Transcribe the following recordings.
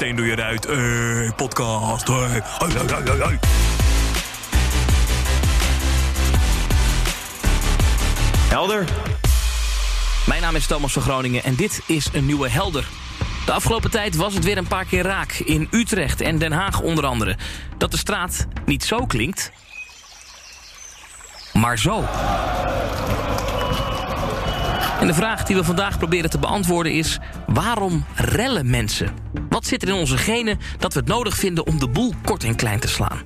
steen door je ruit. Hey, podcast. Hey. Hoi. Helder. Mijn naam is Thomas van Groningen en dit is een nieuwe Helder. De afgelopen tijd was het weer een paar keer raak. In Utrecht en Den Haag onder andere. Dat de straat niet zo klinkt, maar zo. En de vraag die we vandaag proberen te beantwoorden is... waarom rellen mensen? Wat zit er in onze genen dat we het nodig vinden om de boel kort en klein te slaan?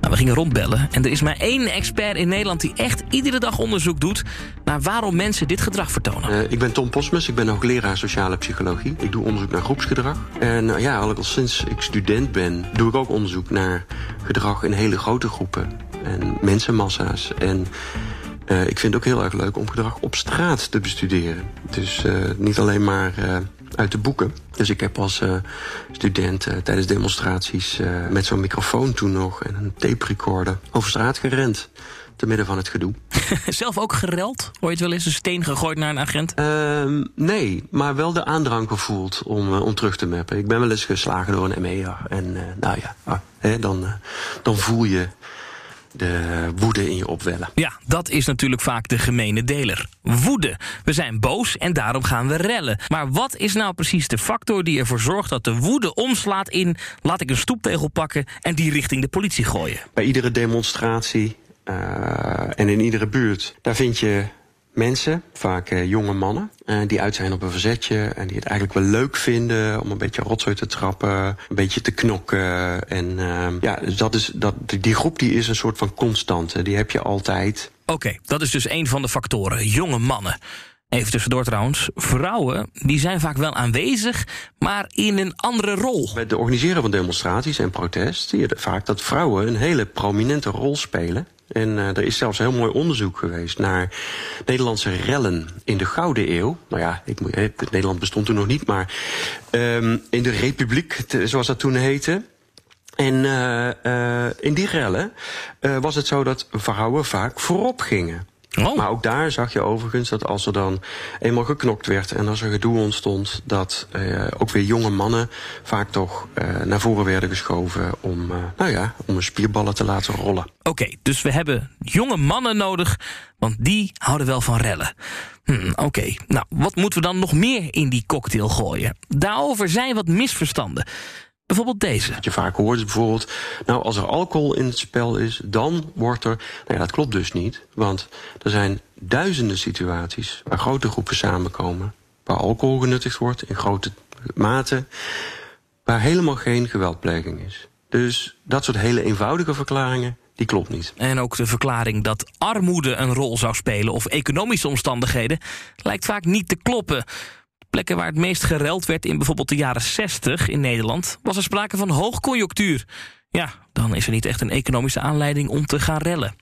Nou, we gingen rondbellen en er is maar één expert in Nederland... die echt iedere dag onderzoek doet naar waarom mensen dit gedrag vertonen. Uh, ik ben Tom Posmus, ik ben hoogleraar sociale psychologie. Ik doe onderzoek naar groepsgedrag. En uh, ja, al sinds ik student ben, doe ik ook onderzoek naar gedrag in hele grote groepen. En mensenmassa's. En uh, ik vind het ook heel erg leuk om gedrag op straat te bestuderen. Dus niet alleen maar uit de boeken. Dus ik heb als student tijdens demonstraties met zo'n microfoon toen nog en een tape recorder over straat gerend. Te midden van het gedoe. Zelf ook gereld? Hoor je het wel eens een steen gegooid naar een agent? Uh, nee, maar wel de aandrang gevoeld om, om terug te mappen. Ik ben wel eens geslagen door een ME'er. En nou ja, ah, hè, dan, dan voel je de woede in je opwellen. Ja, dat is natuurlijk vaak de gemene deler. Woede. We zijn boos en daarom gaan we rellen. Maar wat is nou precies de factor die ervoor zorgt dat de woede omslaat in... laat ik een stoeptegel pakken en die richting de politie gooien? Bij iedere demonstratie uh, en in iedere buurt, daar vind je mensen, vaak uh, jonge mannen, uh, die uit zijn op een verzetje en die het eigenlijk wel leuk vinden om een beetje rotzooi te trappen, een beetje te knokken. En uh, ja, dus dat is, dat, die groep die is een soort van constante, die heb je altijd. Oké, okay, dat is dus een van de factoren, jonge mannen. Even tussendoor trouwens, vrouwen die zijn vaak wel aanwezig, maar in een andere rol. Bij het organiseren van demonstraties en protest zie je vaak dat vrouwen een hele prominente rol spelen. En uh, er is zelfs heel mooi onderzoek geweest naar Nederlandse rellen in de Gouden Eeuw. Nou ja, ik, Nederland bestond toen nog niet, maar um, in de Republiek, zoals dat toen heette. En uh, in die rellen was het zo dat vrouwen vaak voorop gingen. Oh. Maar ook daar zag je overigens dat als er dan eenmaal geknokt werd en als er gedoe ontstond, dat uh, ook weer jonge mannen vaak toch uh, naar voren werden geschoven om, uh, nou ja, om hun spierballen te laten rollen. Oké, okay, dus we hebben jonge mannen nodig, want die houden wel van rellen. Hm, Oké, okay. nou, wat moeten we dan nog meer in die cocktail gooien? Daarover zijn wat misverstanden. Bijvoorbeeld deze. Wat je vaak hoort is bijvoorbeeld, nou als er alcohol in het spel is, dan wordt er... Nou ja, dat klopt dus niet, want er zijn duizenden situaties waar grote groepen samenkomen... waar alcohol genuttigd wordt in grote mate, waar helemaal geen geweldpleging is. Dus dat soort hele eenvoudige verklaringen, die klopt niet. En ook de verklaring dat armoede een rol zou spelen... of economische omstandigheden, lijkt vaak niet te kloppen... Plekken waar het meest gereld werd in bijvoorbeeld de jaren 60 in Nederland... was er sprake van hoogconjunctuur. Ja, dan is er niet echt een economische aanleiding om te gaan rellen.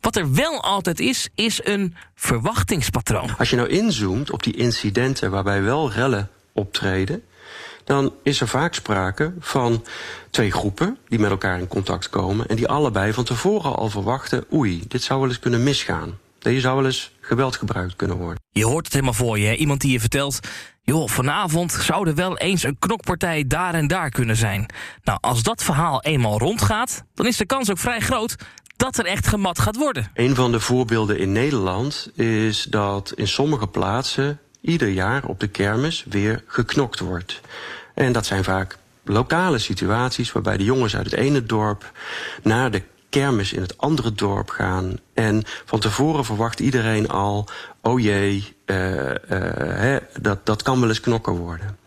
Wat er wel altijd is, is een verwachtingspatroon. Als je nou inzoomt op die incidenten waarbij wel rellen optreden... dan is er vaak sprake van twee groepen die met elkaar in contact komen... en die allebei van tevoren al verwachten... oei, dit zou wel eens kunnen misgaan. Deze zou wel eens geweld gebruikt kunnen worden. Je hoort het helemaal voor je, hè? iemand die je vertelt... joh, vanavond zou er wel eens een knokpartij daar en daar kunnen zijn. Nou, als dat verhaal eenmaal rondgaat... dan is de kans ook vrij groot dat er echt gemat gaat worden. Een van de voorbeelden in Nederland is dat in sommige plaatsen... ieder jaar op de kermis weer geknokt wordt. En dat zijn vaak lokale situaties waarbij de jongens uit het ene dorp... naar de kermis in het andere dorp gaan. En van tevoren verwacht iedereen al, oh jee, uh, uh, hè, dat, dat kan wel eens knokken worden.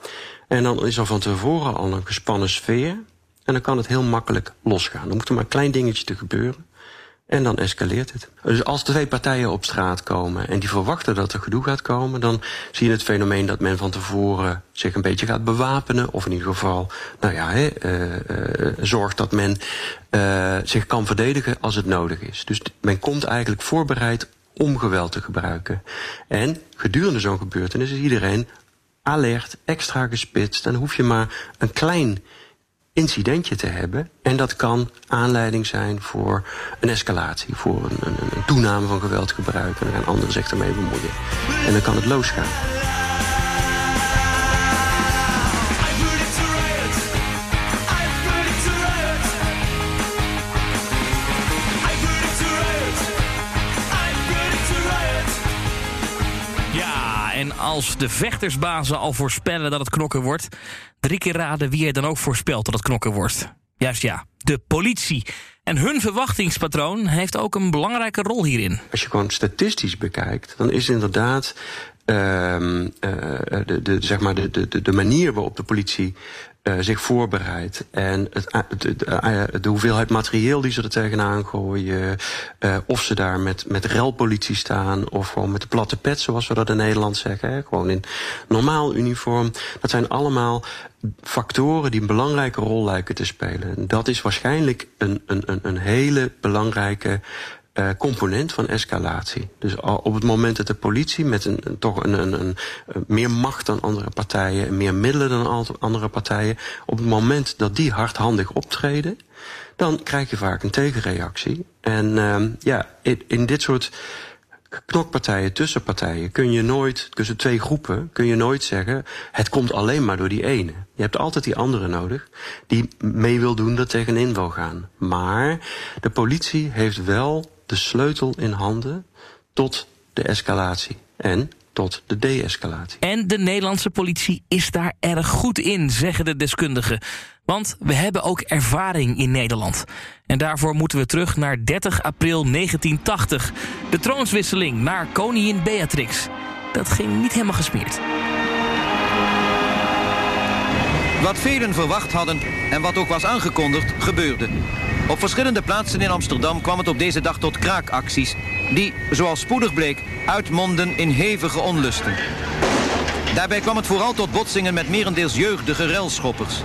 En dan is er van tevoren al een gespannen sfeer. En dan kan het heel makkelijk losgaan. Dan moet er maar een klein dingetje te gebeuren. En dan escaleert het. Dus als twee partijen op straat komen en die verwachten dat er gedoe gaat komen, dan zie je het fenomeen dat men van tevoren zich een beetje gaat bewapenen. Of in ieder geval, nou ja, he, uh, uh, zorgt dat men uh, zich kan verdedigen als het nodig is. Dus men komt eigenlijk voorbereid om geweld te gebruiken. En gedurende zo'n gebeurtenis is iedereen alert, extra gespitst. En dan hoef je maar een klein incidentje te hebben. En dat kan aanleiding zijn voor een escalatie, voor een, een, een toename van geweldgebruik. En dan gaan anderen zich ermee bemoeien. En dan kan het losgaan. Als de vechtersbazen al voorspellen dat het knokken wordt... drie keer raden wie er dan ook voorspelt dat het knokken wordt. Juist ja, de politie. En hun verwachtingspatroon heeft ook een belangrijke rol hierin. Als je gewoon statistisch bekijkt, dan is inderdaad uh, de, de, zeg maar de, de, de manier waarop de politie uh, zich voorbereidt. En het, de, de, hoeveelheid materieel die ze er tegenaan gooien. Of ze daar met, met relpolitie staan. Of gewoon met de platte pet, zoals we dat in Nederland zeggen. Hè, gewoon in normaal uniform. Dat zijn allemaal factoren die een belangrijke rol lijken te spelen. En dat is waarschijnlijk een, een, een hele belangrijke uh, component van escalatie. Dus op het moment dat de politie met een, toch een, een, een, meer macht dan andere partijen, en meer middelen dan andere partijen, op het moment dat die hardhandig optreden, dan krijg je vaak een tegenreactie. En uh, ja, in, in dit soort knokpartijen, tussenpartijen, kun je nooit, tussen twee groepen, kun je nooit zeggen, het komt alleen maar door die ene. Je hebt altijd die andere nodig, die mee wil doen, dat tegenin wil gaan. Maar de politie heeft wel de sleutel in handen tot de escalatie en tot de de-escalatie. En de Nederlandse politie is daar erg goed in, zeggen de deskundigen. Want we hebben ook ervaring in Nederland. En daarvoor moeten we terug naar 30 april 1980. De troonswisseling naar koningin Beatrix. Dat ging niet helemaal gesmeerd. Wat velen verwacht hadden en wat ook was aangekondigd, gebeurde. Op verschillende plaatsen in Amsterdam kwam het op deze dag tot kraakacties... die, zoals spoedig bleek, uitmonden in hevige onlusten. Daarbij kwam het vooral tot botsingen met merendeels jeugdige relschoppers.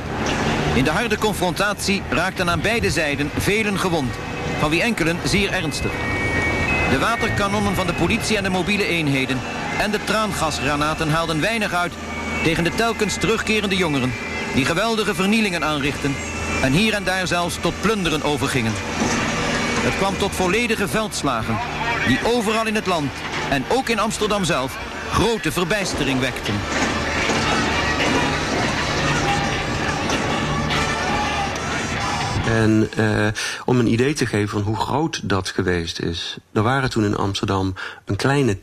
In de harde confrontatie raakten aan beide zijden velen gewond, van wie enkelen zeer ernstig. De waterkanonnen van de politie en de mobiele eenheden en de traangasgranaten haalden weinig uit tegen de telkens terugkerende jongeren die geweldige vernielingen aanrichten en hier en daar zelfs tot plunderen overgingen. Het kwam tot volledige veldslagen die overal in het land en ook in Amsterdam zelf grote verbijstering wekten. En uh, om een idee te geven van hoe groot dat geweest is. Er waren toen in Amsterdam een kleine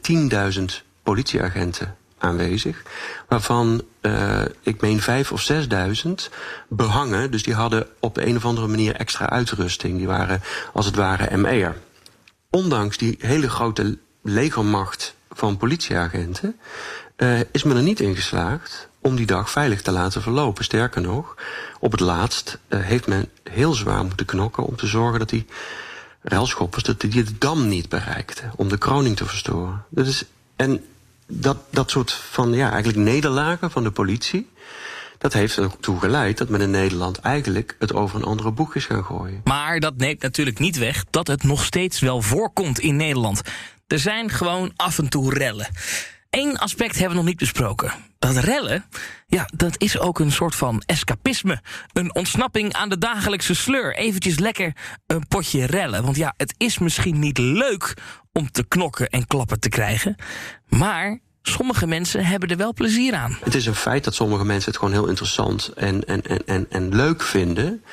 10.000 politieagenten aanwezig. Waarvan uh, ik meen vijf of zesduizend behangen. Dus die hadden op een of andere manier extra uitrusting. Die waren als het ware ME'er. Ondanks die hele grote legermacht van politieagenten... Uh, is men er niet in geslaagd om die dag veilig te laten verlopen. Sterker nog, op het laatst uh, heeft men heel zwaar moeten knokken... om te zorgen dat die railschoppers dat die de dam niet bereikten... om de kroning te verstoren. Dat is, en dat, dat soort van ja, eigenlijk nederlagen van de politie. Dat heeft ertoe geleid dat men in Nederland eigenlijk het over een andere boek is gaan gooien. Maar dat neemt natuurlijk niet weg dat het nog steeds wel voorkomt in Nederland. Er zijn gewoon af en toe rellen. Eén aspect hebben we nog niet besproken. Dat rellen, ja, dat is ook een soort van escapisme. Een ontsnapping aan de dagelijkse sleur. Eventjes lekker een potje rellen. Want ja, het is misschien niet leuk om te knokken en klappen te krijgen. Maar sommige mensen hebben er wel plezier aan. Het is een feit dat sommige mensen het gewoon heel interessant en, en, en, en, en leuk vinden.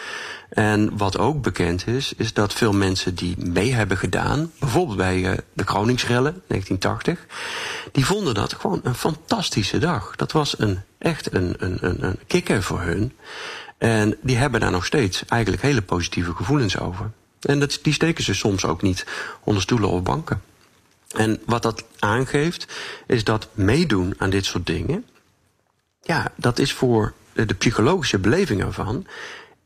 En wat ook bekend is, is dat veel mensen die mee hebben gedaan... bijvoorbeeld bij uh, de Kroningsrellen, 1980... die vonden dat gewoon een fantastische dag. Dat was een, echt een, een, een, een kikker voor hun. En die hebben daar nog steeds eigenlijk hele positieve gevoelens over. En dat, die steken ze soms ook niet onder stoelen of banken. En wat dat aangeeft, is dat meedoen aan dit soort dingen... ja, dat is voor de psychologische beleving ervan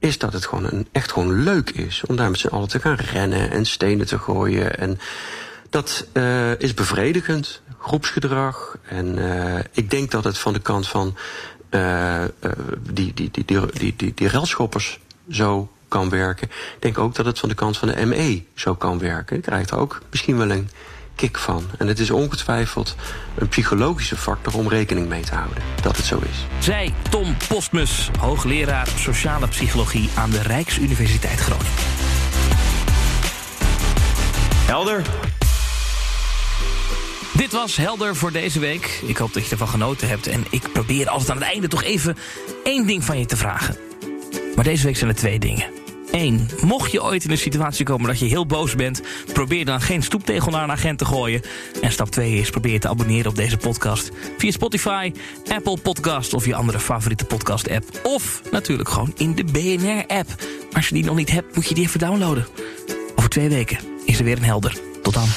is dat het gewoon een, echt gewoon leuk is om daar met z'n allen te gaan rennen en stenen te gooien. En dat uh, is bevredigend, groepsgedrag. En uh, ik denk dat het van de kant van uh, die, die, die, die, die, die, die relschoppers zo kan werken. Ik denk ook dat het van de kant van de ME zo kan werken. Je krijgt er ook misschien wel een kick van. En het is ongetwijfeld een psychologische factor om rekening mee te houden dat het zo is. Zij Tom Postmus, hoogleraar sociale psychologie aan de Rijksuniversiteit Groningen. Helder. Dit was Helder voor deze week. Ik hoop dat je ervan genoten hebt. En ik probeer altijd aan het einde toch even één ding van je te vragen. Maar deze week zijn er twee dingen. 1. Mocht je ooit in een situatie komen dat je heel boos bent, probeer dan geen stoeptegel naar een agent te gooien. En stap 2 is probeer te abonneren op deze podcast via Spotify, Apple Podcast of je andere favoriete podcast app. Of natuurlijk gewoon in de BNR app. Als je die nog niet hebt, moet je die even downloaden. Over twee weken is er weer een helder. Tot dan.